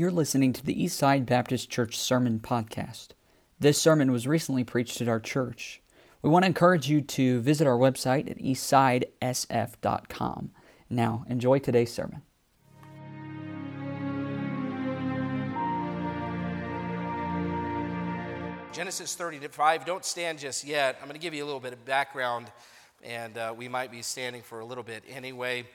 You're listening to the Eastside Baptist Church Sermon Podcast. This sermon was recently preached at our church. We want to encourage you to visit our website at eastsidesf.com. Now, enjoy today's sermon. Genesis 35, don't stand just yet. I'm going to give you a little bit of background, and uh, we might be standing for a little bit anyway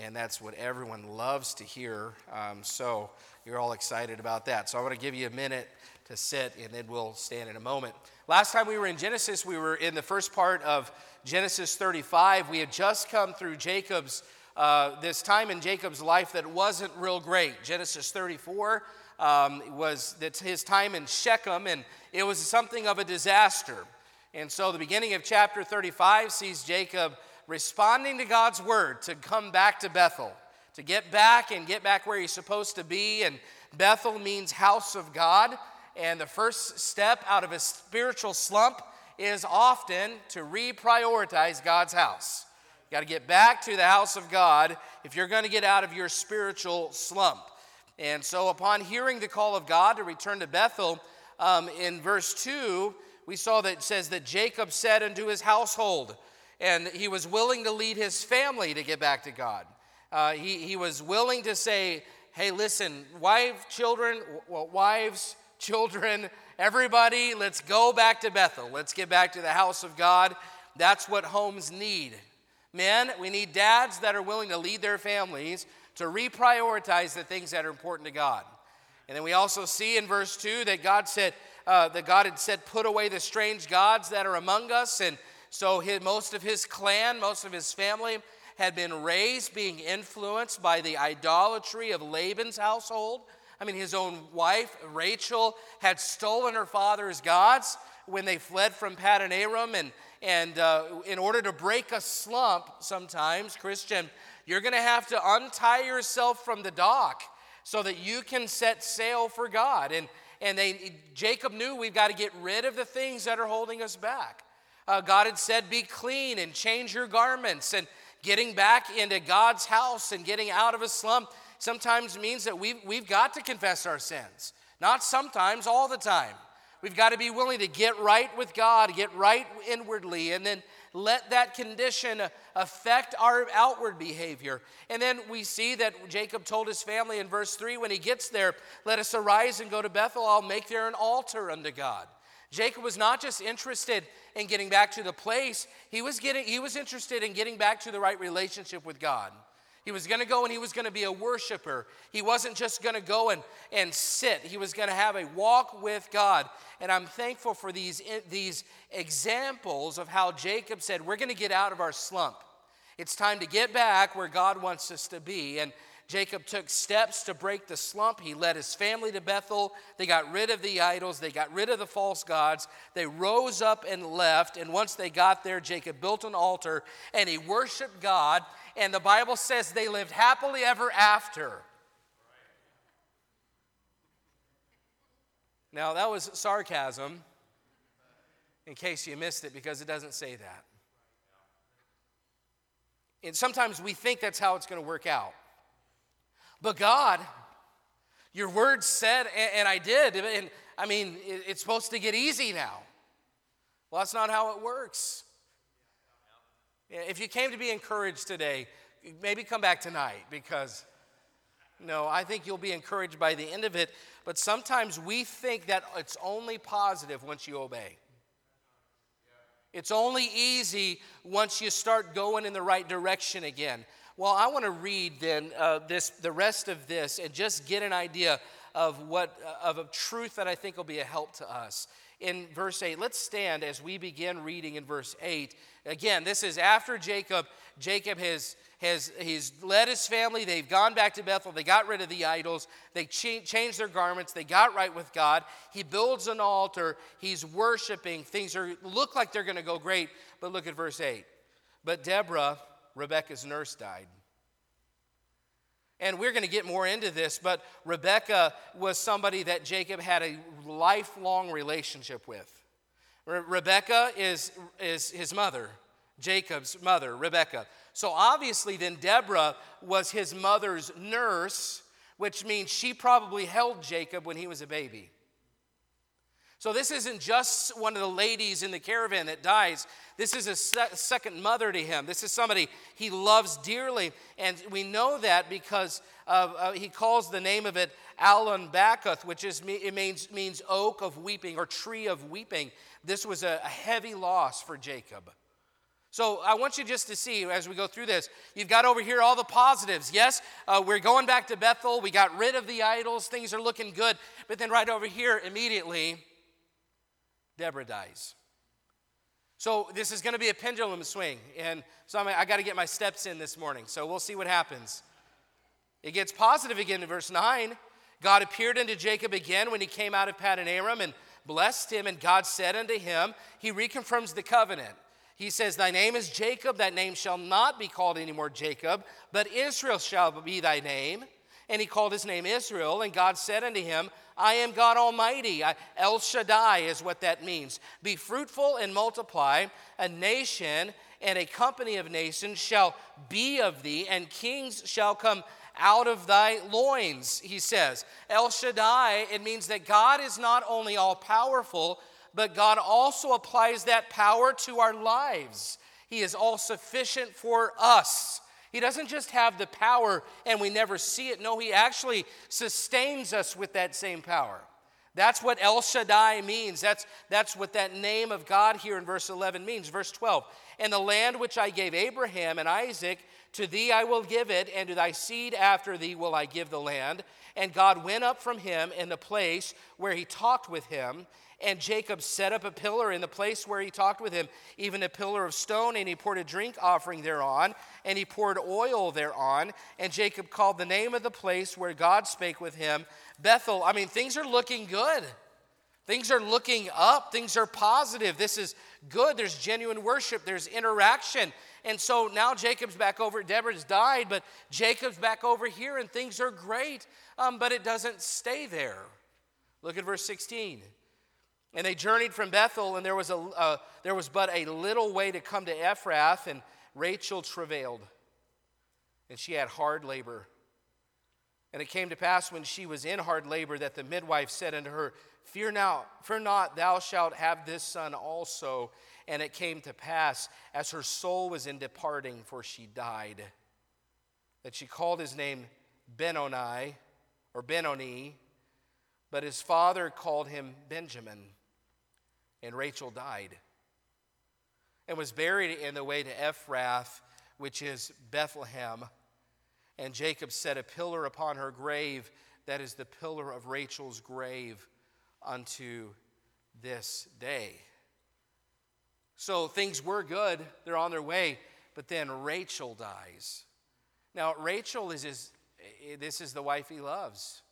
and that's what everyone loves to hear. Um, so you're all excited about that. So I want to give you a minute to sit, and then we'll stand in a moment. Last time we were in Genesis, we were in the first part of Genesis 35. We had just come through Jacob's. Uh, this time in Jacob's life that wasn't real great. Genesis 34 um, was that his time in Shechem, and it was something of a disaster. And so the beginning of chapter 35 sees Jacob responding to God's word to come back to Bethel, to get back and get back where he's supposed to be. And Bethel means house of God. And the first step out of a spiritual slump is often to reprioritize God's house. You got to get back to the house of God if you're going to get out of your spiritual slump. And so, upon hearing the call of God to return to Bethel, um, in verse 2, we saw that it says that Jacob said unto his household, and he was willing to lead his family to get back to God. Uh, he, he was willing to say, hey, listen, wife, children, well, wives, children, everybody, let's go back to Bethel. Let's get back to the house of God. That's what homes need. Men, we need dads that are willing to lead their families to reprioritize the things that are important to God. And then we also see in verse 2 that God said, uh, that God had said, put away the strange gods that are among us. And so his, most of his clan, most of his family had been raised being influenced by the idolatry of Laban's household. I mean, his own wife, Rachel, had stolen her father's gods when they fled from Paddan Aram. And, and uh, in order to break a slump, sometimes, Christian, you're going to have to untie yourself from the dock so that you can set sail for God. And, and they, Jacob knew we've got to get rid of the things that are holding us back. Uh, God had said, Be clean and change your garments. And getting back into God's house and getting out of a slump sometimes means that we've, we've got to confess our sins. Not sometimes, all the time. We've got to be willing to get right with God, get right inwardly, and then let that condition affect our outward behavior. And then we see that Jacob told his family in verse 3 when he gets there, Let us arise and go to Bethel. I'll make there an altar unto God. Jacob was not just interested in getting back to the place, he was, getting, he was interested in getting back to the right relationship with God. He was going to go and he was going to be a worshiper. He wasn't just going to go and, and sit. He was going to have a walk with God. And I'm thankful for these, these examples of how Jacob said, We're going to get out of our slump. It's time to get back where God wants us to be. And Jacob took steps to break the slump. He led his family to Bethel. They got rid of the idols, they got rid of the false gods. They rose up and left. And once they got there, Jacob built an altar and he worshiped God. And the Bible says they lived happily ever after. Now, that was sarcasm, in case you missed it, because it doesn't say that. And sometimes we think that's how it's going to work out. But God, your word said, and, I did. And I mean, it's supposed to get easy now. Well, that's not how it works. If you came to be encouraged today, maybe come back tonight because no, I think you'll be encouraged by the end of it. But sometimes we think that it's only positive once you obey. It's only easy once you start going in the right direction again. Well, I want to read then uh, this, the rest of this and just get an idea of what uh, of a truth that I think will be a help to us. In verse 8, let's stand as we begin reading in verse 8. Again, this is after Jacob. Jacob has, has he's led his family. They've gone back to Bethel. They got rid of the idols. They cha- changed their garments. They got right with God. He builds an altar. He's worshiping. Things are look like they're going to go great. But look at verse 8. But Deborah, Rebecca's nurse died. And we're going to get more into this, but Rebecca was somebody that Jacob had a lifelong relationship with. Re- Rebecca is, is his mother, Jacob's mother, Rebecca. So obviously, then Deborah was his mother's nurse, which means she probably held Jacob when he was a baby. So, this isn't just one of the ladies in the caravan that dies. This is a se- second mother to him. This is somebody he loves dearly. And we know that because of, uh, he calls the name of it Allon Bachuth, which is, it means, means oak of weeping or tree of weeping. This was a, a heavy loss for Jacob. So I want you just to see as we go through this, you've got over here all the positives. Yes, uh, we're going back to Bethel. We got rid of the idols. Things are looking good. But then right over here, immediately, Deborah dies. So this is going to be a pendulum swing. And so I'm, I got to get my steps in this morning. So we'll see what happens. It gets positive again in verse 9. God appeared unto Jacob again when he came out of Paddan Aram and blessed him. And God said unto him, He reconfirms the covenant. He says, Thy name is Jacob, that name shall not be called anymore Jacob, but Israel shall be thy name. And he called his name Israel, and God said unto him, I am God Almighty. El Shaddai is what that means. Be fruitful and multiply. A nation and a company of nations shall be of thee, and kings shall come out of thy loins, he says. El Shaddai, it means that God is not only all powerful, but God also applies that power to our lives. He is all sufficient for us. He doesn't just have the power and we never see it. No, He actually sustains us with that same power. That's what El Shaddai means. That's, that's what that name of God here in verse 11 means. Verse 12 And the land which I gave Abraham and Isaac, to thee I will give it, and to thy seed after thee will I give the land. And God went up from him in the place where he talked with him. And Jacob set up a pillar in the place where he talked with him, even a pillar of stone, and he poured a drink offering thereon, and he poured oil thereon. And Jacob called the name of the place where God spake with him Bethel. I mean, things are looking good. Things are looking up. Things are positive. This is good. There's genuine worship, there's interaction. And so now Jacob's back over. Deborah's died, but Jacob's back over here, and things are great. Um, but it doesn't stay there. Look at verse 16. And they journeyed from Bethel, and there was, a, uh, there was but a little way to come to Ephrath, and Rachel travailed, and she had hard labor. And it came to pass when she was in hard labor that the midwife said unto her, Fear now, fear not, thou shalt have this son also. And it came to pass, as her soul was in departing, for she died, that she called his name Benoni, or Benoni, but his father called him Benjamin and Rachel died and was buried in the way to Ephrath, which is Bethlehem. And Jacob set a pillar upon her grave, that is the pillar of Rachel's grave, unto this day. So things were good, they're on their way, but then Rachel dies. Now, Rachel is his, this is the wife he loves.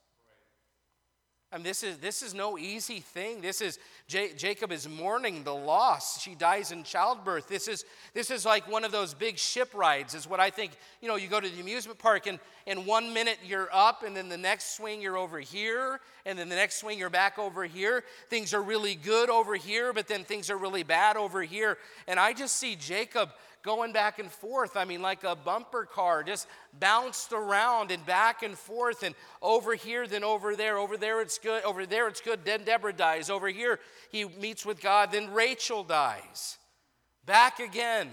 I mean, this is, this is no easy thing. This is, J- Jacob is mourning the loss. She dies in childbirth. This is, this is like one of those big ship rides, is what I think. You know, you go to the amusement park, and in one minute you're up, and then the next swing you're over here, and then the next swing you're back over here. Things are really good over here, but then things are really bad over here. And I just see Jacob going back and forth. I mean, like a bumper car, just bounced around and back and forth and over here, then over there. Over there, it's good. Over there, it's good. Then Deborah dies. Over here, he meets with God. Then Rachel dies. Back again.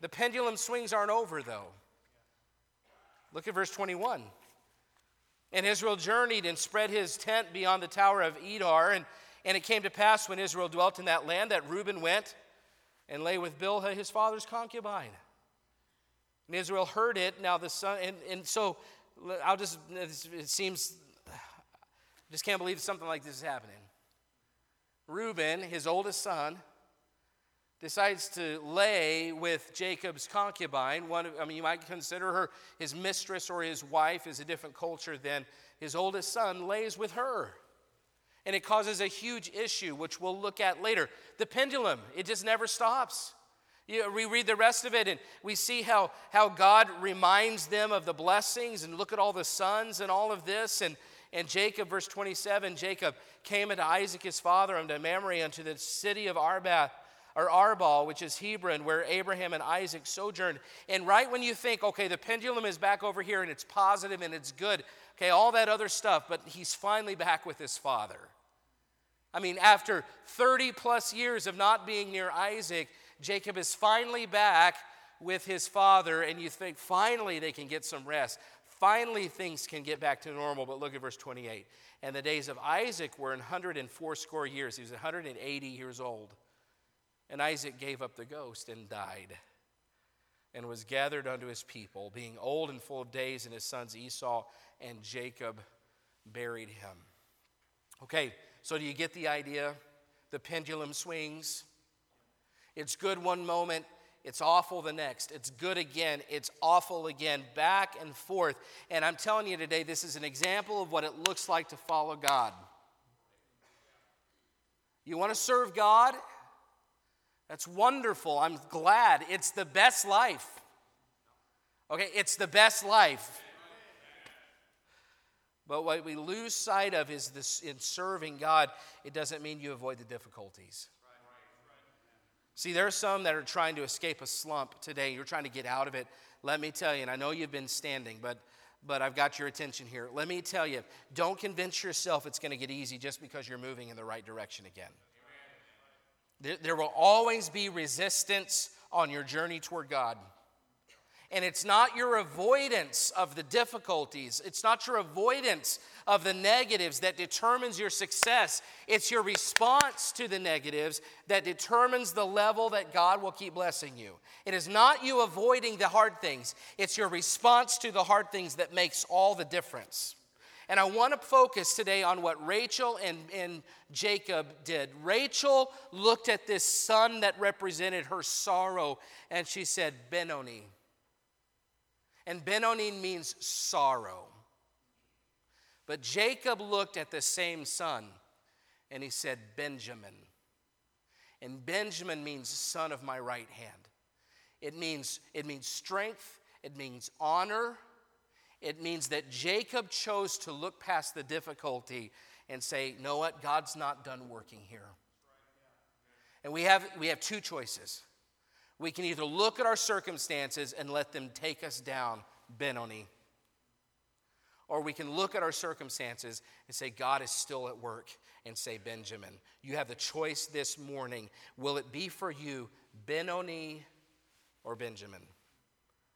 The pendulum swings aren't over, though. Look at verse 21. And Israel journeyed and spread his tent beyond the tower of Edar. And, and it came to pass when Israel dwelt in that land that Reuben went and lay with Bilhah, his father's concubine. And Israel heard it. Now the son, and, and so I'll just, it seems, I just can't believe something like this is happening. Reuben, his oldest son, decides to lay with Jacob's concubine. One, I mean, you might consider her his mistress or his wife is a different culture than his oldest son lays with her and it causes a huge issue, which we'll look at later. The pendulum, it just never stops. You we read the rest of it and we see how, how God reminds them of the blessings and look at all the sons and all of this. And, and Jacob, verse 27, Jacob came unto Isaac his father unto Mamre unto the city of Arbath or Arbal, which is Hebron, where Abraham and Isaac sojourned. And right when you think, okay, the pendulum is back over here and it's positive and it's good, okay, all that other stuff, but he's finally back with his father. I mean, after 30 plus years of not being near Isaac, Jacob is finally back with his father, and you think finally they can get some rest. Finally, things can get back to normal. But look at verse 28. And the days of Isaac were 104 score years. He was 180 years old. And Isaac gave up the ghost and died and was gathered unto his people, being old and full of days, and his sons Esau and Jacob buried him. Okay, so do you get the idea? The pendulum swings. It's good one moment, it's awful the next. It's good again, it's awful again, back and forth. And I'm telling you today, this is an example of what it looks like to follow God. You want to serve God? That's wonderful. I'm glad. It's the best life. Okay, it's the best life. But what we lose sight of is this in serving God, it doesn't mean you avoid the difficulties. See, there are some that are trying to escape a slump today. You're trying to get out of it. Let me tell you, and I know you've been standing, but but I've got your attention here. Let me tell you, don't convince yourself it's going to get easy just because you're moving in the right direction again. There, there will always be resistance on your journey toward God. And it's not your avoidance of the difficulties, it's not your avoidance of the negatives that determines your success. It's your response to the negatives that determines the level that God will keep blessing you. It is not you avoiding the hard things, it's your response to the hard things that makes all the difference. And I want to focus today on what Rachel and, and Jacob did. Rachel looked at this son that represented her sorrow and she said, Benoni. And Benoni means sorrow. But Jacob looked at the same son and he said, Benjamin. And Benjamin means son of my right hand. It means, it means strength, it means honor, it means that Jacob chose to look past the difficulty and say, know what? God's not done working here. And we have, we have two choices. We can either look at our circumstances and let them take us down, Benoni, or we can look at our circumstances and say, God is still at work, and say, Benjamin. You have the choice this morning. Will it be for you, Benoni or Benjamin?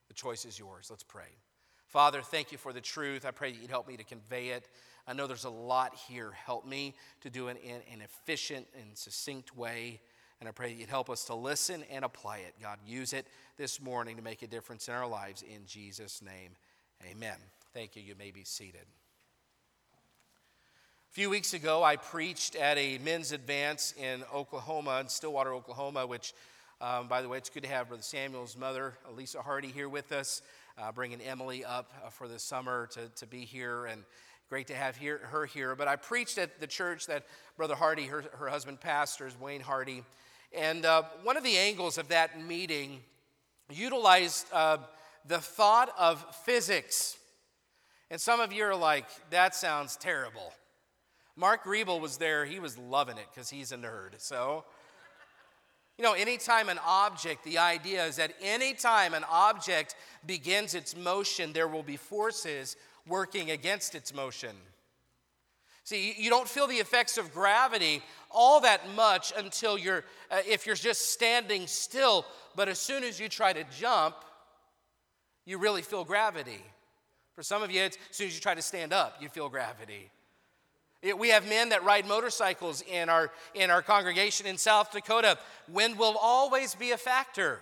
The choice is yours. Let's pray. Father, thank you for the truth. I pray that you'd help me to convey it. I know there's a lot here. Help me to do it in an efficient and succinct way. And I pray that you'd help us to listen and apply it. God, use it this morning to make a difference in our lives. In Jesus' name, amen. Thank you. You may be seated. A few weeks ago, I preached at a men's advance in Oklahoma, in Stillwater, Oklahoma, which, um, by the way, it's good to have Brother Samuel's mother, Elisa Hardy, here with us uh, bringing Emily up uh, for the summer to, to be here, and great to have here, her here. But I preached at the church that Brother Hardy, her, her husband, pastors, Wayne Hardy. And uh, one of the angles of that meeting utilized uh, the thought of physics. And some of you are like, that sounds terrible. Mark Griebel was there. He was loving it because he's a nerd. So you know, anytime an object, the idea is that anytime an object begins its motion, there will be forces working against its motion. See, you don't feel the effects of gravity all that much until you're, uh, if you're just standing still, but as soon as you try to jump, you really feel gravity. For some of you, as soon as you try to stand up, you feel gravity. We have men that ride motorcycles in our, in our congregation in South Dakota. Wind will always be a factor.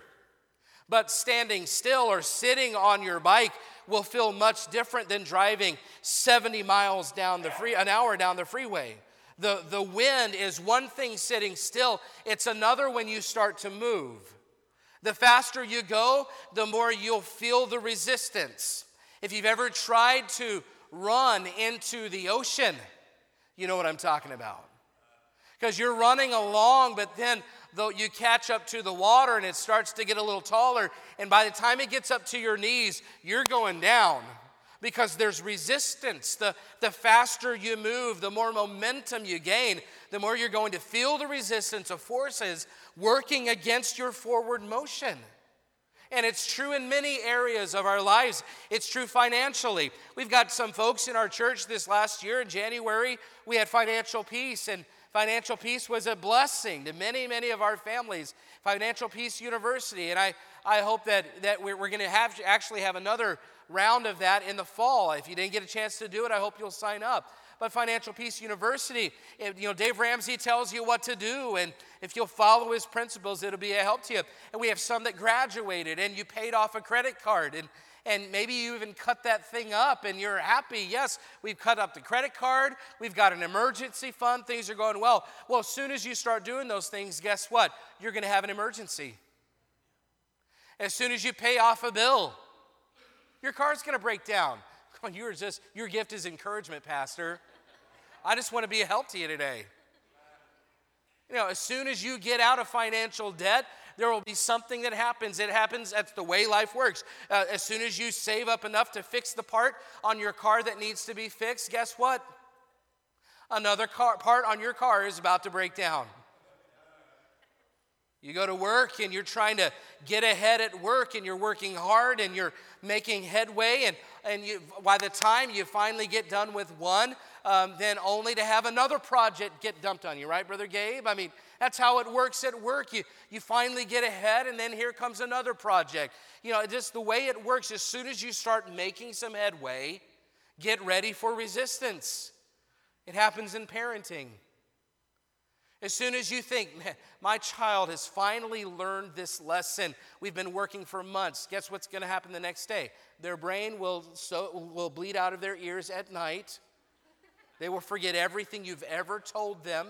But standing still or sitting on your bike will feel much different than driving 70 miles down the free, an hour down the freeway. The, the wind is one thing sitting still, it's another when you start to move. The faster you go, the more you'll feel the resistance. If you've ever tried to run into the ocean, you know what I'm talking about. Because you're running along, but then though you catch up to the water and it starts to get a little taller, and by the time it gets up to your knees, you're going down because there's resistance. The, the faster you move, the more momentum you gain, the more you're going to feel the resistance of forces working against your forward motion. And it's true in many areas of our lives. It's true financially. We've got some folks in our church this last year in January, we had financial peace, and financial peace was a blessing to many, many of our families. Financial Peace University. And I, I hope that, that we're, we're going to have actually have another round of that in the fall. If you didn't get a chance to do it, I hope you'll sign up but Financial Peace University, you know, Dave Ramsey tells you what to do, and if you'll follow his principles, it'll be a help to you. And we have some that graduated, and you paid off a credit card, and and maybe you even cut that thing up and you're happy. Yes, we've cut up the credit card, we've got an emergency fund, things are going well. Well, as soon as you start doing those things, guess what? You're going to have an emergency. As soon as you pay off a bill, your car's going to break down. On, you're just, your gift is encouragement, Pastor. I just want to be a help to you today. You know, as soon as you get out of financial debt, there will be something that happens. It happens, that's the way life works. Uh, as soon as you save up enough to fix the part on your car that needs to be fixed, guess what? Another car, part on your car is about to break down. You go to work and you're trying to get ahead at work and you're working hard and you're making headway. And, and you, by the time you finally get done with one, um, then only to have another project get dumped on you, right, Brother Gabe? I mean, that's how it works at work. You, you finally get ahead and then here comes another project. You know, just the way it works, as soon as you start making some headway, get ready for resistance. It happens in parenting. As soon as you think, my child has finally learned this lesson, we've been working for months, guess what's going to happen the next day? Their brain will, so, will bleed out of their ears at night. They will forget everything you've ever told them.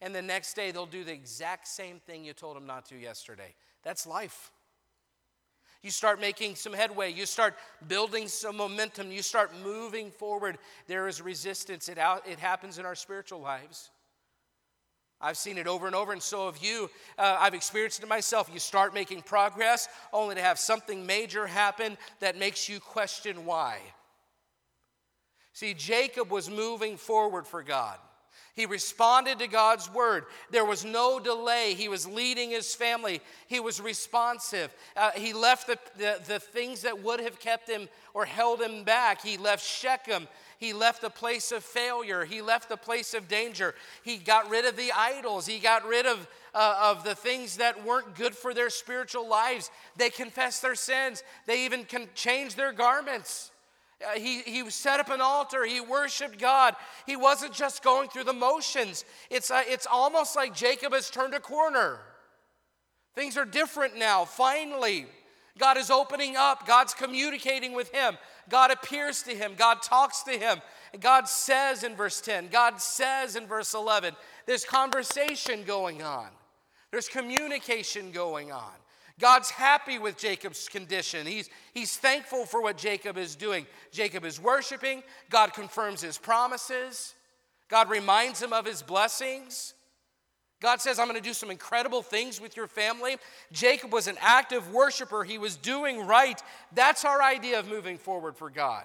And the next day, they'll do the exact same thing you told them not to yesterday. That's life. You start making some headway. You start building some momentum. You start moving forward. There is resistance. It, out, it happens in our spiritual lives. I've seen it over and over, and so have you. Uh, I've experienced it myself. You start making progress only to have something major happen that makes you question why. See, Jacob was moving forward for God. He responded to God's word. There was no delay. He was leading his family. He was responsive. Uh, he left the, the, the things that would have kept him or held him back. He left Shechem. He left the place of failure. He left the place of danger. He got rid of the idols. He got rid of, uh, of the things that weren't good for their spiritual lives. They confessed their sins. They even can change their garments. Uh, he, he set up an altar. He worshiped God. He wasn't just going through the motions. It's, uh, it's almost like Jacob has turned a corner. Things are different now, finally. God is opening up. God's communicating with him. God appears to him. God talks to him. God says in verse 10, God says in verse 11, there's conversation going on, there's communication going on. God's happy with Jacob's condition. He's, he's thankful for what Jacob is doing. Jacob is worshiping. God confirms his promises. God reminds him of his blessings. God says, I'm going to do some incredible things with your family. Jacob was an active worshiper, he was doing right. That's our idea of moving forward for God.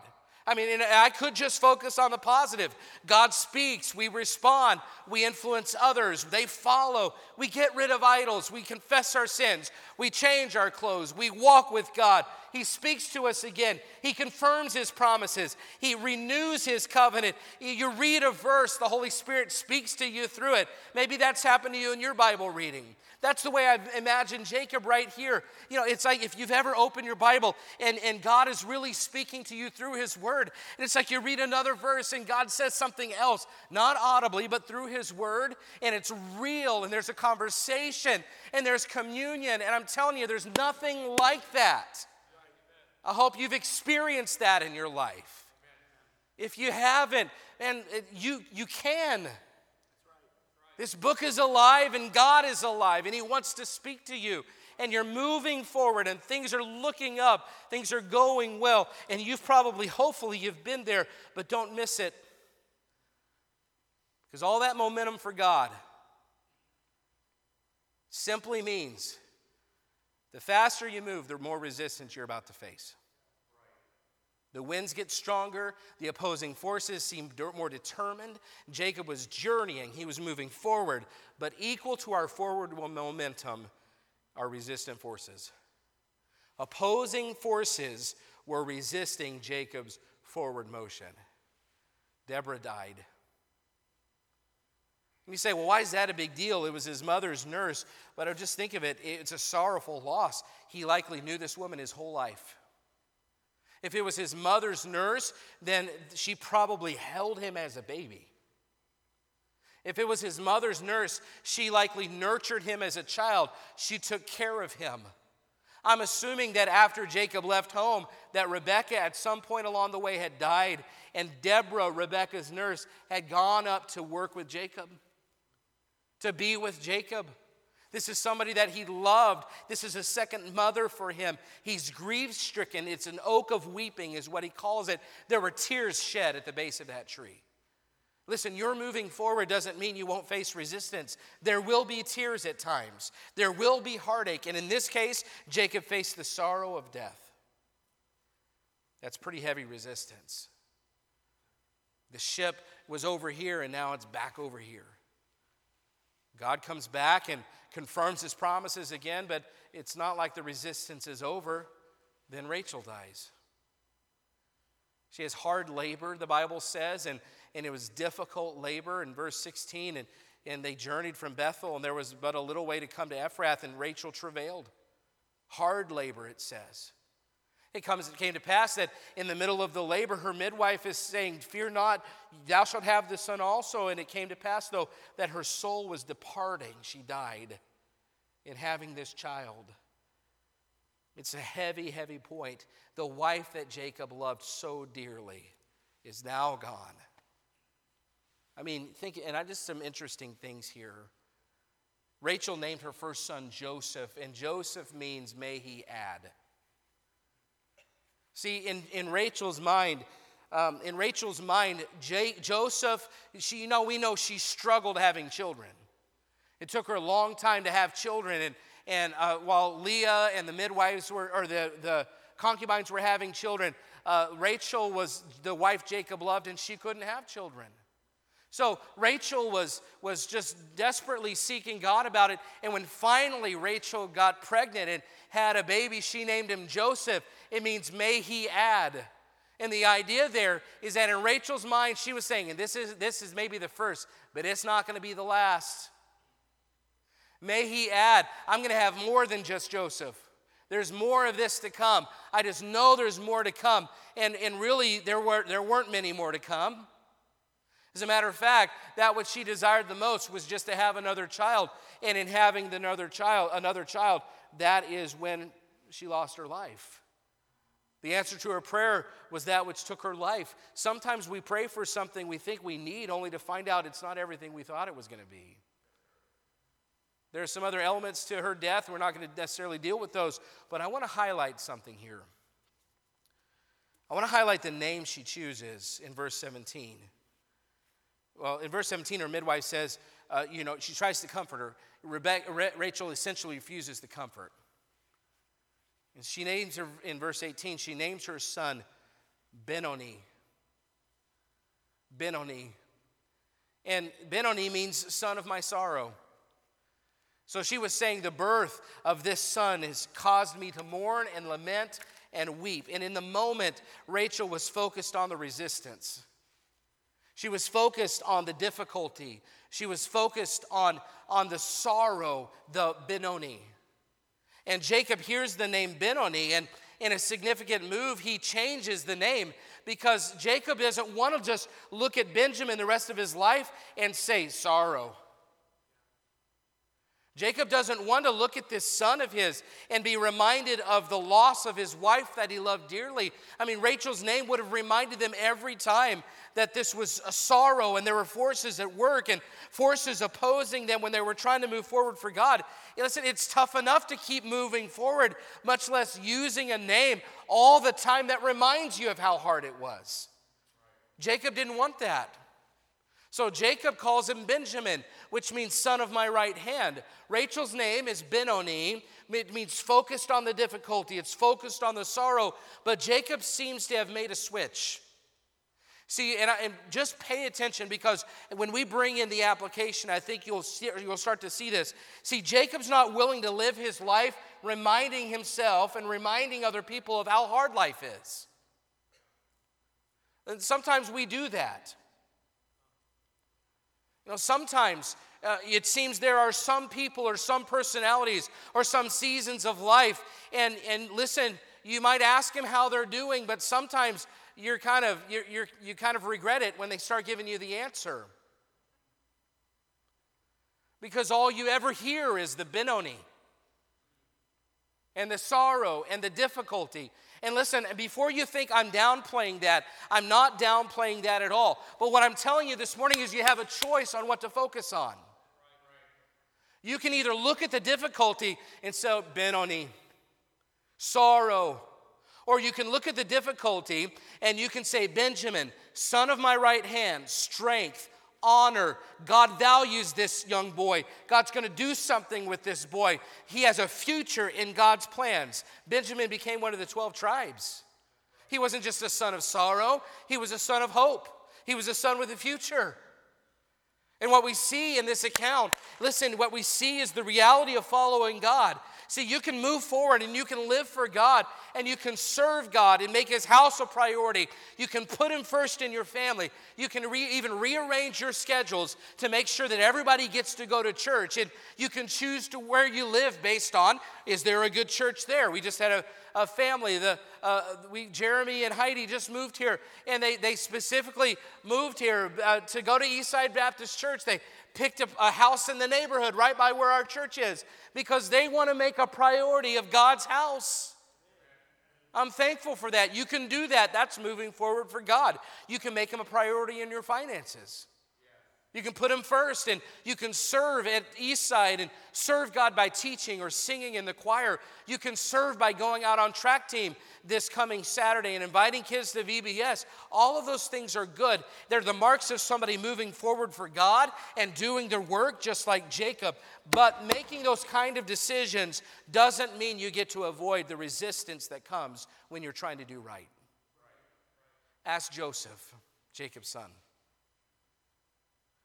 I mean, I could just focus on the positive. God speaks, we respond, we influence others, they follow, we get rid of idols, we confess our sins, we change our clothes, we walk with God. He speaks to us again, He confirms His promises, He renews His covenant. You read a verse, the Holy Spirit speaks to you through it. Maybe that's happened to you in your Bible reading. That's the way I've imagined Jacob right here. You know, it's like if you've ever opened your Bible and, and God is really speaking to you through His Word, and it's like you read another verse and God says something else, not audibly, but through His Word, and it's real, and there's a conversation, and there's communion, and I'm telling you, there's nothing like that. I hope you've experienced that in your life. If you haven't, and you, you can. This book is alive and God is alive and He wants to speak to you. And you're moving forward and things are looking up, things are going well. And you've probably, hopefully, you've been there, but don't miss it. Because all that momentum for God simply means the faster you move, the more resistance you're about to face. The winds get stronger, the opposing forces seem more determined. Jacob was journeying, he was moving forward, but equal to our forward momentum are resistant forces. Opposing forces were resisting Jacob's forward motion. Deborah died. And you say, well, why is that a big deal? It was his mother's nurse. But I just think of it, it's a sorrowful loss. He likely knew this woman his whole life. If it was his mother's nurse, then she probably held him as a baby. If it was his mother's nurse, she likely nurtured him as a child. She took care of him. I'm assuming that after Jacob left home, that Rebecca at some point along the way had died, and Deborah, Rebecca's nurse, had gone up to work with Jacob, to be with Jacob. This is somebody that he loved. This is a second mother for him. He's grief stricken. It's an oak of weeping, is what he calls it. There were tears shed at the base of that tree. Listen, your moving forward doesn't mean you won't face resistance. There will be tears at times, there will be heartache. And in this case, Jacob faced the sorrow of death. That's pretty heavy resistance. The ship was over here, and now it's back over here. God comes back and confirms his promises again, but it's not like the resistance is over. Then Rachel dies. She has hard labor, the Bible says, and and it was difficult labor in verse 16. And, and they journeyed from Bethel, and there was but a little way to come to Ephrath, and Rachel travailed. Hard labor, it says. It comes, it came to pass that in the middle of the labor, her midwife is saying, Fear not, thou shalt have the son also. And it came to pass, though, that her soul was departing. She died in having this child. It's a heavy, heavy point. The wife that Jacob loved so dearly is now gone. I mean, think, and I just some interesting things here. Rachel named her first son Joseph, and Joseph means may he add. See, in, in Rachel's mind, um, in Rachel's mind, J- Joseph, she, you know, we know she struggled having children. It took her a long time to have children, and, and uh, while Leah and the midwives were, or the, the concubines were having children, uh, Rachel was the wife Jacob loved, and she couldn't have children. So Rachel was, was just desperately seeking God about it. And when finally Rachel got pregnant and had a baby, she named him Joseph. It means, may he add. And the idea there is that in Rachel's mind, she was saying, and this is, this is maybe the first, but it's not going to be the last. May he add, I'm going to have more than just Joseph. There's more of this to come. I just know there's more to come. And, and really, there, were, there weren't many more to come. As a matter of fact, that what she desired the most was just to have another child. And in having another child, another child, that is when she lost her life. The answer to her prayer was that which took her life. Sometimes we pray for something we think we need only to find out it's not everything we thought it was going to be. There are some other elements to her death. We're not going to necessarily deal with those, but I want to highlight something here. I want to highlight the name she chooses in verse 17. Well, in verse 17, her midwife says, uh, you know, she tries to comfort her. Rebecca, Rachel essentially refuses the comfort. And she names her, in verse 18, she names her son Benoni. Benoni. And Benoni means son of my sorrow. So she was saying, The birth of this son has caused me to mourn and lament and weep. And in the moment, Rachel was focused on the resistance. She was focused on the difficulty. She was focused on, on the sorrow, the Benoni. And Jacob hears the name Benoni, and in a significant move, he changes the name because Jacob doesn't want to just look at Benjamin the rest of his life and say, sorrow. Jacob doesn't want to look at this son of his and be reminded of the loss of his wife that he loved dearly. I mean, Rachel's name would have reminded them every time that this was a sorrow and there were forces at work and forces opposing them when they were trying to move forward for God. Listen, it's tough enough to keep moving forward, much less using a name all the time that reminds you of how hard it was. Jacob didn't want that. So Jacob calls him Benjamin, which means son of my right hand. Rachel's name is Benoni. It means focused on the difficulty, it's focused on the sorrow. But Jacob seems to have made a switch. See, and, I, and, just pay attention because when we bring in the application, I think you'll, see, you'll start to see this. See, Jacob's not willing to live his life reminding himself and reminding other people of how hard life is. And sometimes we do that. Know, sometimes uh, it seems there are some people or some personalities or some seasons of life, and, and listen, you might ask them how they're doing, but sometimes you're kind of, you're, you're, you kind of regret it when they start giving you the answer. Because all you ever hear is the Benoni and the sorrow and the difficulty. And listen, before you think I'm downplaying that, I'm not downplaying that at all. But what I'm telling you this morning is you have a choice on what to focus on. You can either look at the difficulty and say, Benoni, sorrow, or you can look at the difficulty and you can say, Benjamin, son of my right hand, strength, honor. God values this young boy. God's going to do something with this boy. He has a future in God's plans. Benjamin became one of the 12 tribes. He wasn't just a son of sorrow, he was a son of hope. He was a son with a future. And what we see in this account, listen, what we see is the reality of following God. See, you can move forward and you can live for God and you can serve God and make His house a priority. You can put Him first in your family. You can re- even rearrange your schedules to make sure that everybody gets to go to church. And you can choose to where you live based on is there a good church there? We just had a, a family, the, uh, we, Jeremy and Heidi just moved here, and they, they specifically moved here uh, to go to Eastside Baptist Church. They picked a, a house in the neighborhood right by where our church is because they want to make a priority of God's house. I'm thankful for that. You can do that. That's moving forward for God. You can make Him a priority in your finances. You can put Him first and you can serve at Eastside and serve God by teaching or singing in the choir. You can serve by going out on track team this coming Saturday and inviting kids to VBS. All of those things are good. They're the marks of somebody moving forward for God and doing their work just like Jacob. But making those kind of decisions doesn't mean you get to avoid the resistance that comes when you're trying to do right. Ask Joseph, Jacob's son.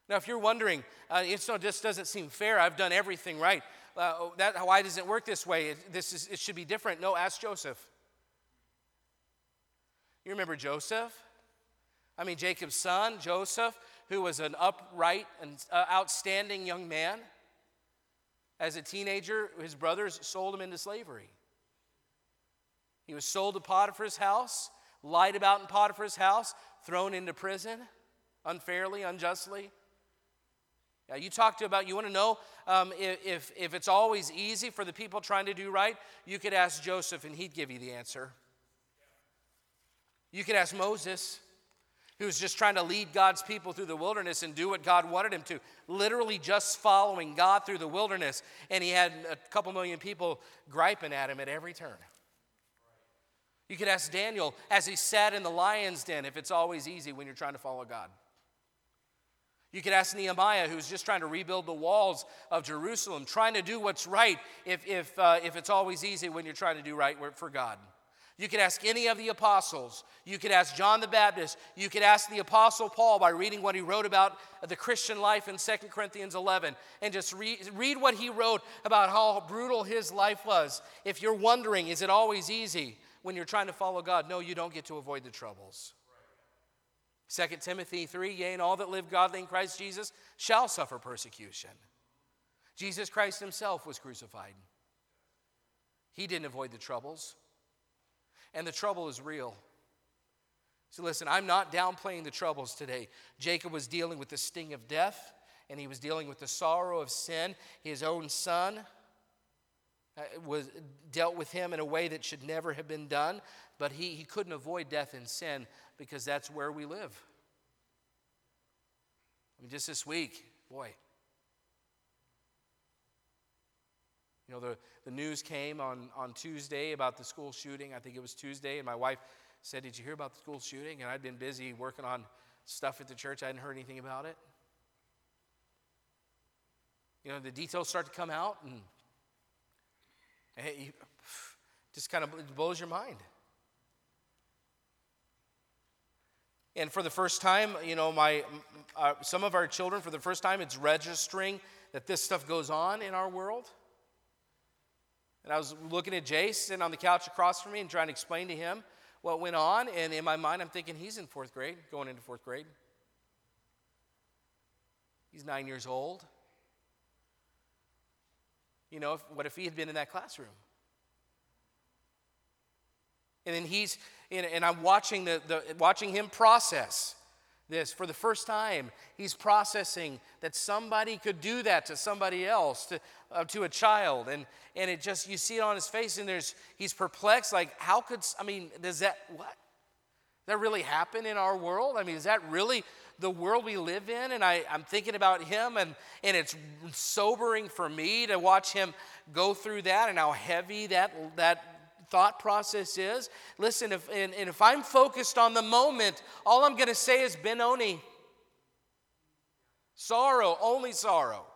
Now, if you're wondering, uh, it's no, this doesn't seem fair. I've done everything right. Uh, oh, that, why does it work this way? It, this is, it should be different. No, ask Joseph. You remember Joseph? I mean, Jacob's son, Joseph, who was an upright and uh, outstanding young man. As a teenager, his brothers sold him into slavery. He was sold to Potiphar's house, lied about in Potiphar's house, thrown into prison unfairly, unjustly. Yeah, you talked to about, you want to know um, if, if it's always easy for the people trying to do right, you could ask Joseph and he'd give you the answer. You could ask Moses, who was just trying to lead God's people through the wilderness and do what God wanted him to, literally just following God through the wilderness. And he had a couple million people griping at him at every turn. You could ask Daniel as he sat in the lion's den if it's always easy when you're trying to follow God. You could ask Nehemiah, who's just trying to rebuild the walls of Jerusalem, trying to do what's right if, if, uh, if it's always easy when you're trying to do right for God. You could ask any of the apostles. You could ask John the Baptist. You could ask the apostle Paul by reading what he wrote about the Christian life in 2 Corinthians 11 and just read, read what he wrote about how brutal his life was. If you're wondering, is it always easy when you're trying to follow God? No, you don't get to avoid the troubles. 2 Timothy 3 Yea, and all that live godly in Christ Jesus shall suffer persecution. Jesus Christ himself was crucified. He didn't avoid the troubles, and the trouble is real. So, listen, I'm not downplaying the troubles today. Jacob was dealing with the sting of death, and he was dealing with the sorrow of sin. His own son uh, was dealt with him in a way that should never have been done, but he, he couldn't avoid death and sin because that's where we live. I mean, just this week, boy. You know, the, the news came on, on Tuesday about the school shooting. I think it was Tuesday, and my wife said, Did you hear about the school shooting? And I'd been busy working on stuff at the church. I hadn't heard anything about it. You know, the details start to come out, and it just kind of blows your mind. And for the first time, you know, my, uh, some of our children, for the first time, it's registering that this stuff goes on in our world. And I was looking at Jace sitting on the couch across from me and trying to explain to him what went on. And in my mind, I'm thinking he's in fourth grade, going into fourth grade. He's nine years old. You know, if, what if he had been in that classroom? And then he's, and I'm watching, the, the, watching him process this for the first time. He's processing that somebody could do that to somebody else, to, uh, to a child. And, and it just, you see it on his face, and there's, he's perplexed. Like, how could, I mean, does that, what? That really happen in our world? I mean, is that really the world we live in? And I, I'm thinking about him, and, and it's sobering for me to watch him go through that and how heavy that, that thought process is. Listen, if, and, and if I'm focused on the moment, all I'm going to say is Benoni. Sorrow, only sorrow.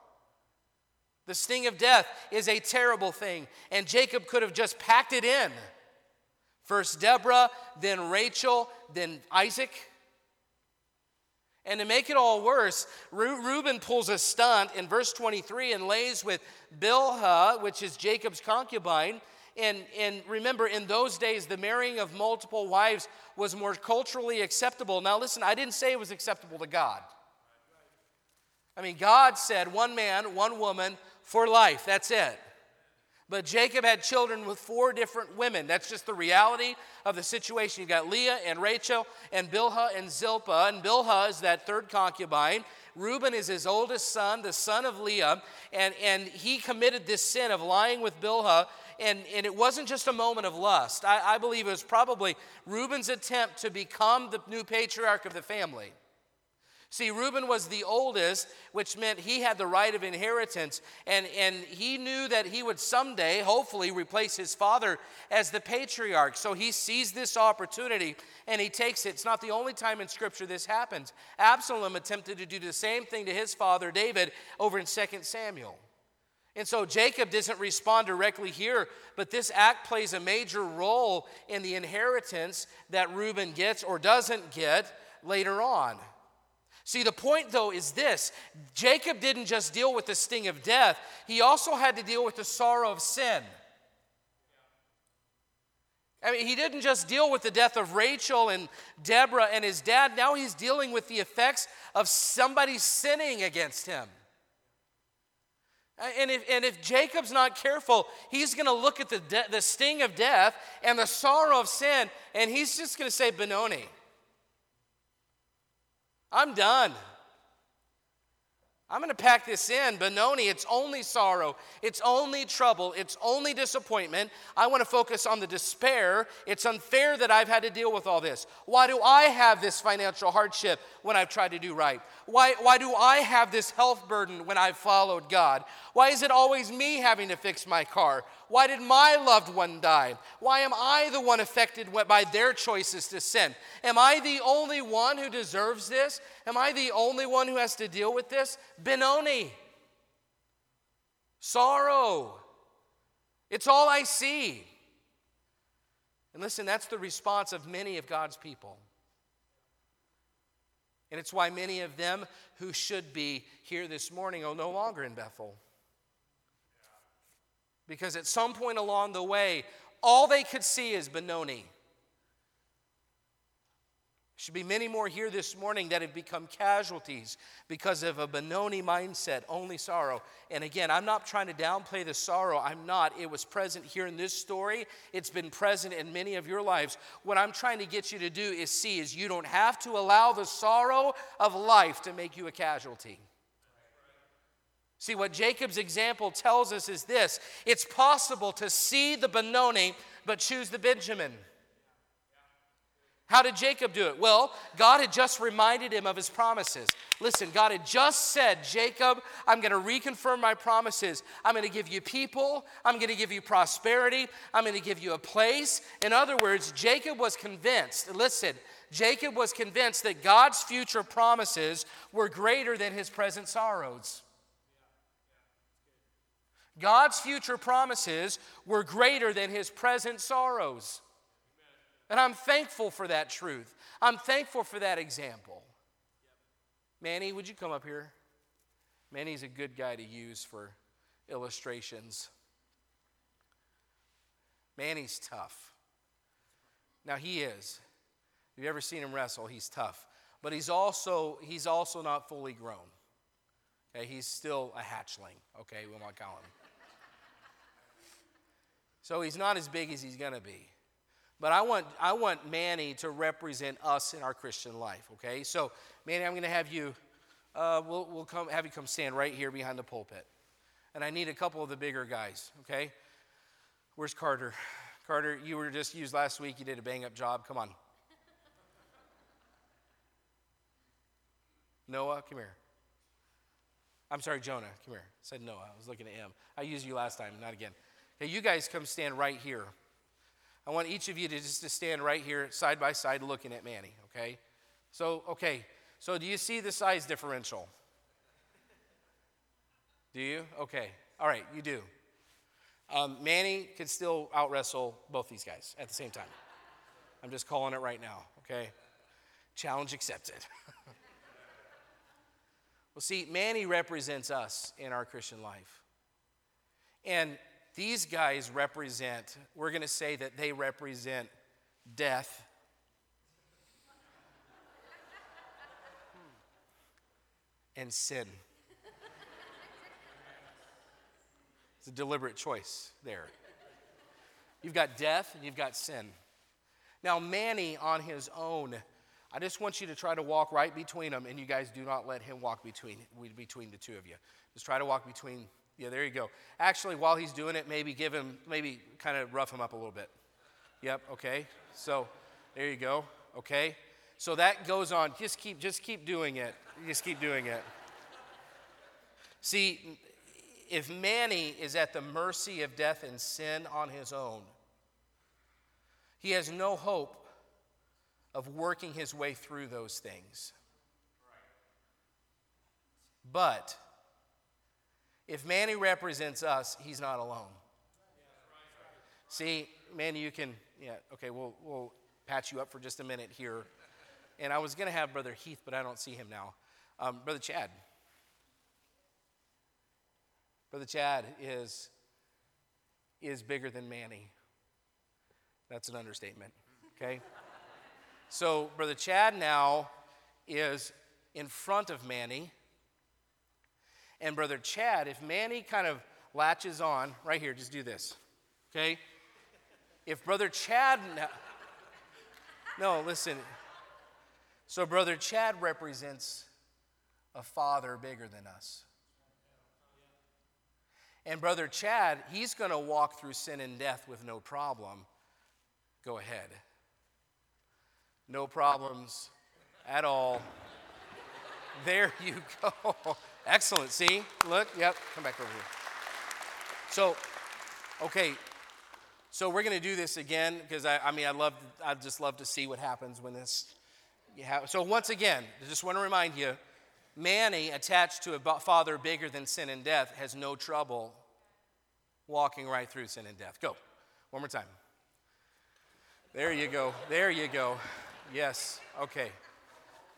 The sting of death is a terrible thing, and Jacob could have just packed it in. First Deborah, then Rachel, then Isaac. And to make it all worse, Reuben pulls a stunt in verse 23 and lays with Bilhah, which is Jacob's concubine, and, and remember, in those days, the marrying of multiple wives was more culturally acceptable. Now, listen, I didn't say it was acceptable to God. I mean, God said one man, one woman for life. That's it. But Jacob had children with four different women. That's just the reality of the situation. You've got Leah and Rachel and Bilhah and Zilpah. And Bilhah is that third concubine. Reuben is his oldest son, the son of Leah. And, and he committed this sin of lying with Bilhah and, and it wasn't just a moment of lust. I, I believe it was probably Reuben's attempt to become the new patriarch of the family. See, Reuben was the oldest, which meant he had the right of inheritance, and, and he knew that he would someday, hopefully, replace his father as the patriarch. So he sees this opportunity and he takes it. It's not the only time in Scripture this happens. Absalom attempted to do the same thing to his father David over in 2 Samuel. And so Jacob doesn't respond directly here, but this act plays a major role in the inheritance that Reuben gets or doesn't get later on. See, the point though is this Jacob didn't just deal with the sting of death, he also had to deal with the sorrow of sin. I mean, he didn't just deal with the death of Rachel and Deborah and his dad, now he's dealing with the effects of somebody sinning against him. And if, and if Jacob's not careful, he's going to look at the, de- the sting of death and the sorrow of sin, and he's just going to say, Benoni, I'm done. I'm going to pack this in. Benoni, it's only sorrow. It's only trouble. It's only disappointment. I want to focus on the despair. It's unfair that I've had to deal with all this. Why do I have this financial hardship when I've tried to do right? Why, why do I have this health burden when I've followed God? Why is it always me having to fix my car? Why did my loved one die? Why am I the one affected by their choices to sin? Am I the only one who deserves this? Am I the only one who has to deal with this? Benoni. Sorrow. It's all I see. And listen, that's the response of many of God's people. And it's why many of them who should be here this morning are no longer in Bethel. Because at some point along the way, all they could see is Benoni. Should be many more here this morning that have become casualties because of a Benoni mindset, only sorrow. And again, I'm not trying to downplay the sorrow. I'm not. It was present here in this story. It's been present in many of your lives. What I'm trying to get you to do is see is you don't have to allow the sorrow of life to make you a casualty. See, what Jacob's example tells us is this it's possible to see the Benoni, but choose the Benjamin. How did Jacob do it? Well, God had just reminded him of his promises. Listen, God had just said, Jacob, I'm going to reconfirm my promises. I'm going to give you people. I'm going to give you prosperity. I'm going to give you a place. In other words, Jacob was convinced, listen, Jacob was convinced that God's future promises were greater than his present sorrows. God's future promises were greater than his present sorrows. And I'm thankful for that truth. I'm thankful for that example. Manny, would you come up here? Manny's a good guy to use for illustrations. Manny's tough. Now he is. If you've ever seen him wrestle, he's tough. But he's also he's also not fully grown. Okay, he's still a hatchling, okay, we might call him. So he's not as big as he's gonna be. But I want, I want Manny to represent us in our Christian life, okay? So, Manny, I'm going to have you, uh, we'll, we'll come, have you come stand right here behind the pulpit. And I need a couple of the bigger guys, okay? Where's Carter? Carter, you were just used last week. You did a bang up job. Come on. Noah, come here. I'm sorry, Jonah, come here. I said Noah. I was looking at him. I used you last time, not again. Okay, you guys come stand right here. I want each of you to just to stand right here side by side looking at Manny, okay? So, okay. So do you see the size differential? Do you? Okay. All right, you do. Um, Manny could still out wrestle both these guys at the same time. I'm just calling it right now, okay? Challenge accepted. well, see, Manny represents us in our Christian life. And these guys represent, we're going to say that they represent death. and sin. It's a deliberate choice there. You've got death and you've got sin. Now, Manny on his own, I just want you to try to walk right between them, and you guys do not let him walk between, between the two of you. Just try to walk between yeah, there you go. Actually, while he's doing it, maybe give him, maybe kind of rough him up a little bit. Yep, okay. So there you go. Okay. So that goes on. Just keep, just keep doing it. Just keep doing it. See, if Manny is at the mercy of death and sin on his own, he has no hope of working his way through those things. But if Manny represents us, he's not alone. See, Manny, you can, yeah, okay, we'll, we'll patch you up for just a minute here. And I was going to have Brother Heath, but I don't see him now. Um, Brother Chad. Brother Chad is, is bigger than Manny. That's an understatement, okay? so, Brother Chad now is in front of Manny and Brother Chad, if Manny kind of latches on, right here, just do this, okay? If Brother Chad, no, listen. So, Brother Chad represents a father bigger than us. And Brother Chad, he's going to walk through sin and death with no problem. Go ahead. No problems at all. There you go. Excellent. See? Look. Yep. Come back over here. So, okay. So we're going to do this again because I, I mean, I love, I just love to see what happens when this. Have, so once again, I just want to remind you, Manny, attached to a father bigger than sin and death, has no trouble walking right through sin and death. Go. One more time. There you go. There you go. Yes. Okay.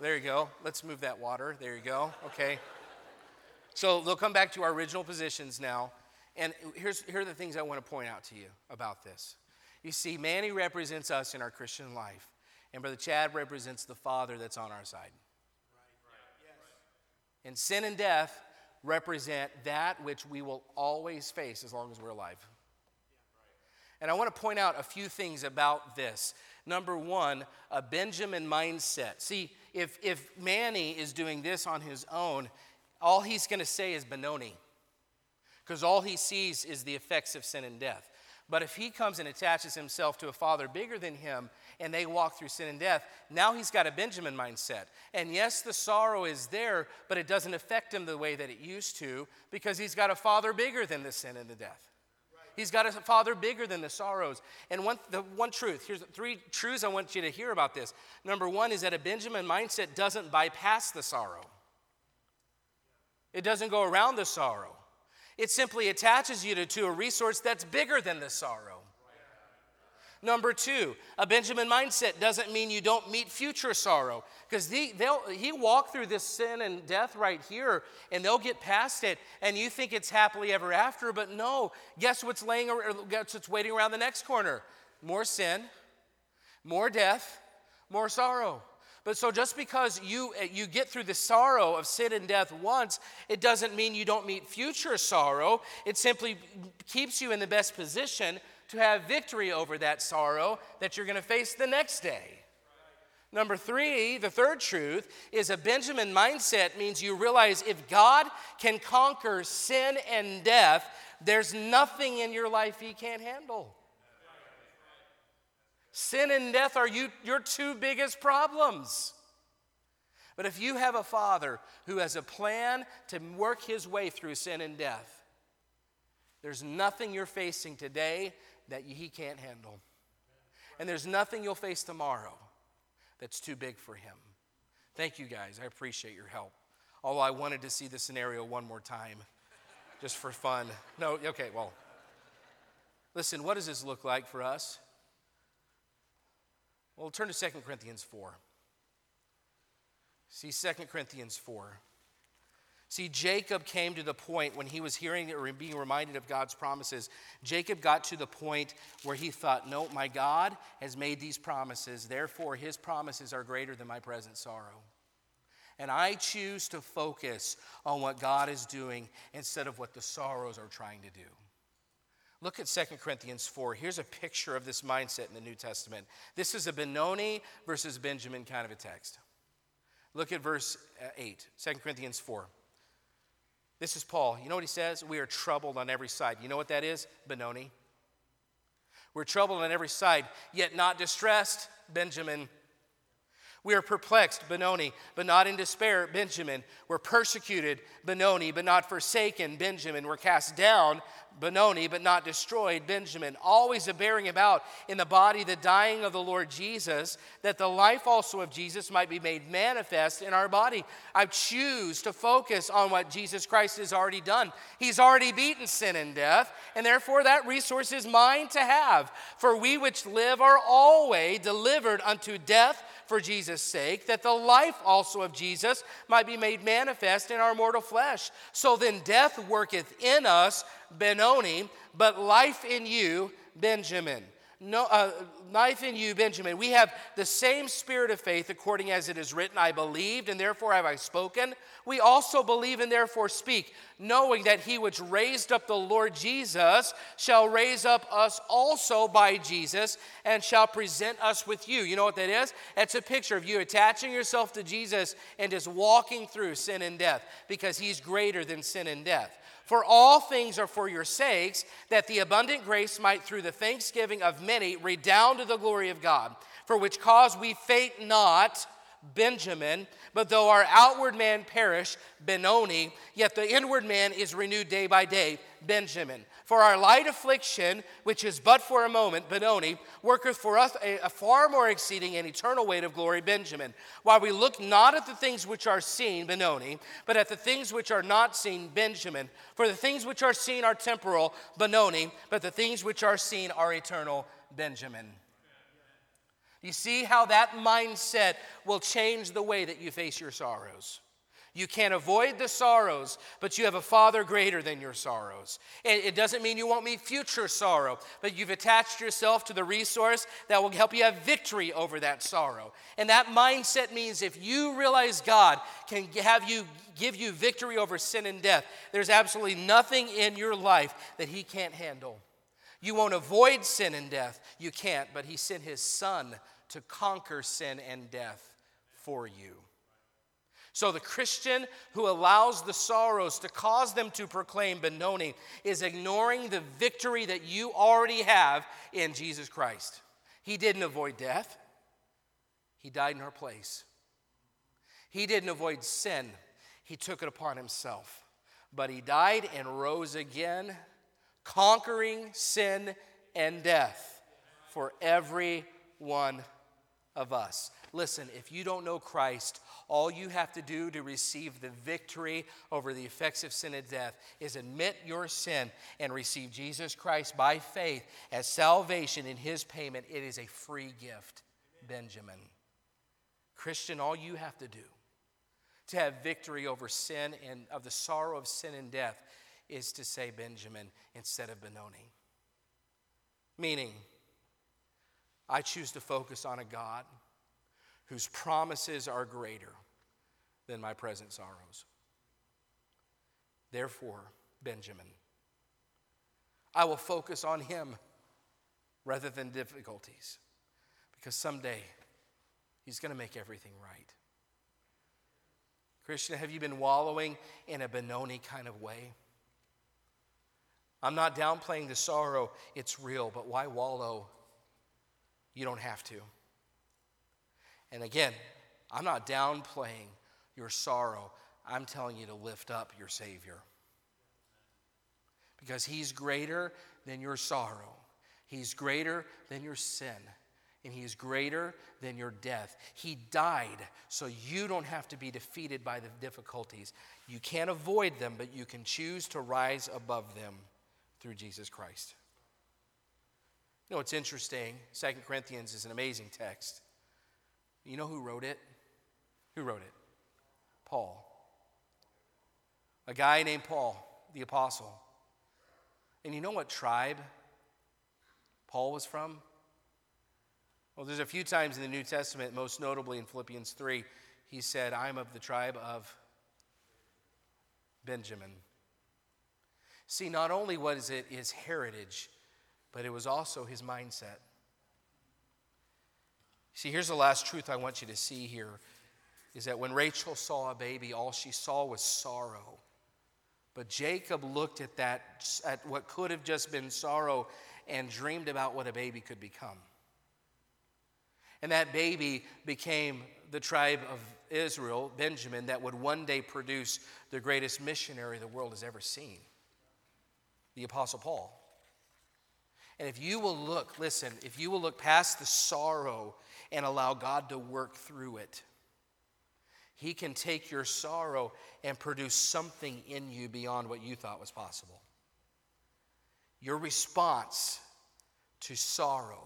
There you go. Let's move that water. There you go. Okay. So they'll come back to our original positions now. And here's, here are the things I want to point out to you about this. You see, Manny represents us in our Christian life, and Brother Chad represents the Father that's on our side. Right, right. Yes. And sin and death represent that which we will always face as long as we're alive. And I want to point out a few things about this. Number one, a Benjamin mindset. See, if, if Manny is doing this on his own, all he's going to say is Benoni, because all he sees is the effects of sin and death. But if he comes and attaches himself to a father bigger than him and they walk through sin and death, now he's got a Benjamin mindset. And yes, the sorrow is there, but it doesn't affect him the way that it used to because he's got a father bigger than the sin and the death. He's got a father bigger than the sorrows. And one, the one truth, here's three truths I want you to hear about this. Number one is that a Benjamin mindset doesn't bypass the sorrow. It doesn't go around the sorrow. It simply attaches you to, to a resource that's bigger than the sorrow. Number two, a Benjamin mindset doesn't mean you don't meet future sorrow. Because he, he walked through this sin and death right here, and they'll get past it, and you think it's happily ever after, but no. Guess what's laying, guess what's waiting around the next corner? More sin, more death, more sorrow. But so just because you, uh, you get through the sorrow of sin and death once, it doesn't mean you don't meet future sorrow. It simply keeps you in the best position to have victory over that sorrow that you're going to face the next day. Number three, the third truth is a Benjamin mindset means you realize if God can conquer sin and death, there's nothing in your life he can't handle. Sin and death are you, your two biggest problems. But if you have a father who has a plan to work his way through sin and death, there's nothing you're facing today that he can't handle. And there's nothing you'll face tomorrow that's too big for him. Thank you guys. I appreciate your help. Although I wanted to see the scenario one more time just for fun. No, okay, well. Listen, what does this look like for us? Well, turn to 2 Corinthians 4. See 2 Corinthians 4. See, Jacob came to the point when he was hearing or being reminded of God's promises. Jacob got to the point where he thought, No, my God has made these promises. Therefore, his promises are greater than my present sorrow. And I choose to focus on what God is doing instead of what the sorrows are trying to do. Look at 2 Corinthians 4. Here's a picture of this mindset in the New Testament. This is a Benoni versus Benjamin kind of a text. Look at verse uh, 8, 2 Corinthians 4. This is Paul. You know what he says? We are troubled on every side. You know what that is? Benoni. We're troubled on every side, yet not distressed, Benjamin. We are perplexed, Benoni, but not in despair, Benjamin. We're persecuted, Benoni, but not forsaken, Benjamin. We're cast down, Benoni, but not destroyed, Benjamin. Always a bearing about in the body the dying of the Lord Jesus, that the life also of Jesus might be made manifest in our body. I choose to focus on what Jesus Christ has already done. He's already beaten sin and death, and therefore that resource is mine to have. For we which live are always delivered unto death for Jesus' sake, that the life also of Jesus might be made manifest in our mortal flesh. So then death worketh in us, Benoni, but life in you, Benjamin no, uh, life in you, Benjamin. We have the same spirit of faith, according as it is written, I believed, and therefore have I spoken. We also believe and therefore speak, knowing that he which raised up the Lord Jesus shall raise up us also by Jesus and shall present us with you. You know what that is? It's a picture of you attaching yourself to Jesus and just walking through sin and death because he's greater than sin and death. For all things are for your sakes, that the abundant grace might through the thanksgiving of many redound to the glory of God. For which cause we faint not, Benjamin, but though our outward man perish, Benoni, yet the inward man is renewed day by day, Benjamin. For our light affliction, which is but for a moment, Benoni, worketh for us a, a, far more exceeding and eternal weight of glory, Benjamin. While we look not at the things which are seen, Benoni, but at the things which are not seen, Benjamin. For the things which are seen are temporal, Benoni, but the things which are seen are eternal, Benjamin. You see how that mindset will change the way that you face your sorrows. You can't avoid the sorrows, but you have a Father greater than your sorrows. It doesn't mean you won't meet future sorrow, but you've attached yourself to the resource that will help you have victory over that sorrow. And that mindset means if you realize God can have you give you victory over sin and death, there's absolutely nothing in your life that He can't handle. You won't avoid sin and death. You can't, but He sent His Son to conquer sin and death for you. So, the Christian who allows the sorrows to cause them to proclaim Benoni is ignoring the victory that you already have in Jesus Christ. He didn't avoid death, He died in our place. He didn't avoid sin, He took it upon Himself. But He died and rose again, conquering sin and death for every one of us. Listen, if you don't know Christ, all you have to do to receive the victory over the effects of sin and death is admit your sin and receive Jesus Christ by faith as salvation in his payment. It is a free gift, Benjamin. Christian, all you have to do to have victory over sin and of the sorrow of sin and death is to say Benjamin instead of Benoni. Meaning, I choose to focus on a God whose promises are greater than my present sorrows. Therefore, Benjamin, I will focus on him rather than difficulties because someday he's going to make everything right. Christian, have you been wallowing in a Benoni kind of way? I'm not downplaying the sorrow, it's real, but why wallow you don't have to. And again, I'm not downplaying your sorrow. I'm telling you to lift up your Savior. Because He's greater than your sorrow, He's greater than your sin, and He is greater than your death. He died so you don't have to be defeated by the difficulties. You can't avoid them, but you can choose to rise above them through Jesus Christ. You know, it's interesting. Second Corinthians is an amazing text. You know who wrote it? Who wrote it? Paul. A guy named Paul, the apostle. And you know what tribe Paul was from? Well, there's a few times in the New Testament, most notably in Philippians 3, he said, I'm of the tribe of Benjamin. See, not only was it his heritage, but it was also his mindset. See, here's the last truth I want you to see here is that when Rachel saw a baby, all she saw was sorrow. But Jacob looked at that, at what could have just been sorrow, and dreamed about what a baby could become. And that baby became the tribe of Israel, Benjamin, that would one day produce the greatest missionary the world has ever seen the Apostle Paul. And if you will look, listen, if you will look past the sorrow and allow God to work through it, He can take your sorrow and produce something in you beyond what you thought was possible. Your response to sorrow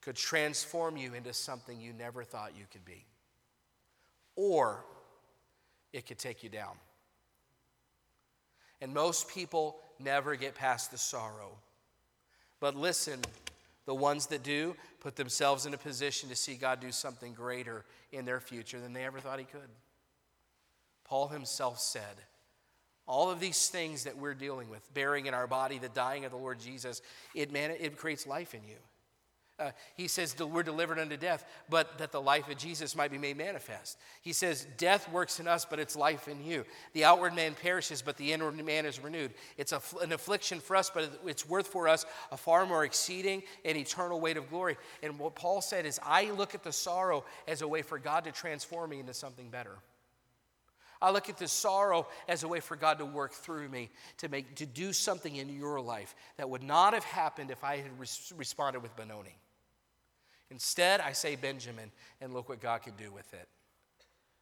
could transform you into something you never thought you could be. Or it could take you down. And most people never get past the sorrow. But listen, the ones that do put themselves in a position to see God do something greater in their future than they ever thought He could. Paul himself said, all of these things that we're dealing with, bearing in our body the dying of the Lord Jesus, it, man, it creates life in you. Uh, he says we're delivered unto death, but that the life of Jesus might be made manifest. He says death works in us, but it's life in you. The outward man perishes, but the inward man is renewed. It's a, an affliction for us, but it's worth for us a far more exceeding and eternal weight of glory. And what Paul said is, I look at the sorrow as a way for God to transform me into something better. I look at the sorrow as a way for God to work through me to make to do something in your life that would not have happened if I had res- responded with Benoni. Instead, I say Benjamin, and look what God can do with it.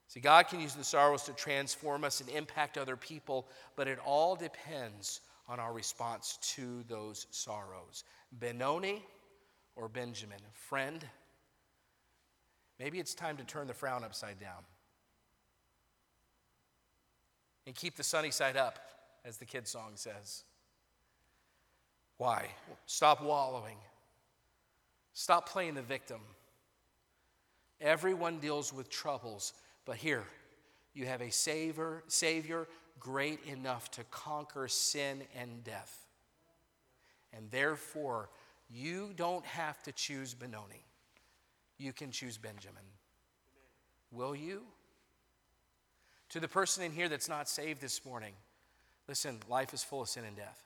See, God can use the sorrows to transform us and impact other people, but it all depends on our response to those sorrows. Benoni or Benjamin? Friend, maybe it's time to turn the frown upside down and keep the sunny side up, as the kid song says. Why? Stop wallowing Stop playing the victim. Everyone deals with troubles, but here, you have a savior, savior great enough to conquer sin and death. And therefore, you don't have to choose Benoni. You can choose Benjamin. Will you? To the person in here that's not saved this morning, listen, life is full of sin and death.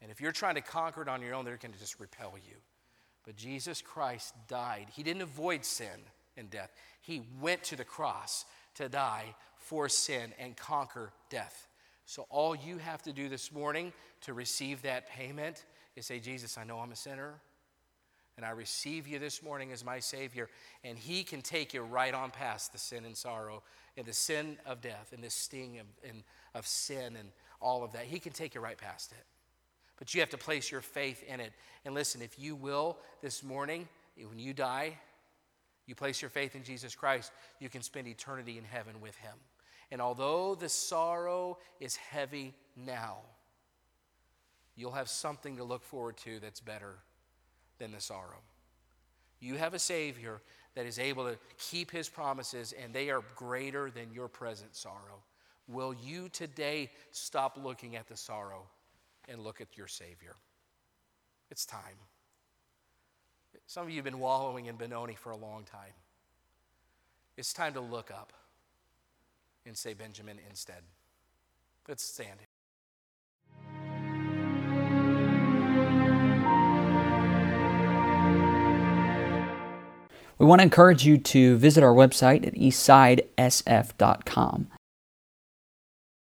And if you're trying to conquer it on your own, they're going to just repel you. But Jesus Christ died. He didn't avoid sin and death, He went to the cross to die for sin and conquer death. So, all you have to do this morning to receive that payment is say, Jesus, I know I'm a sinner, and I receive you this morning as my Savior. And He can take you right on past the sin and sorrow and the sin of death and the sting of, and, of sin and all of that. He can take you right past it. But you have to place your faith in it. And listen, if you will this morning, when you die, you place your faith in Jesus Christ, you can spend eternity in heaven with Him. And although the sorrow is heavy now, you'll have something to look forward to that's better than the sorrow. You have a Savior that is able to keep His promises, and they are greater than your present sorrow. Will you today stop looking at the sorrow and look at your Savior? It's time. Some of you have been wallowing in Benoni for a long time. It's time to look up and say Benjamin instead. Let's stand. We want to encourage you to visit our website at eastsidesf.com.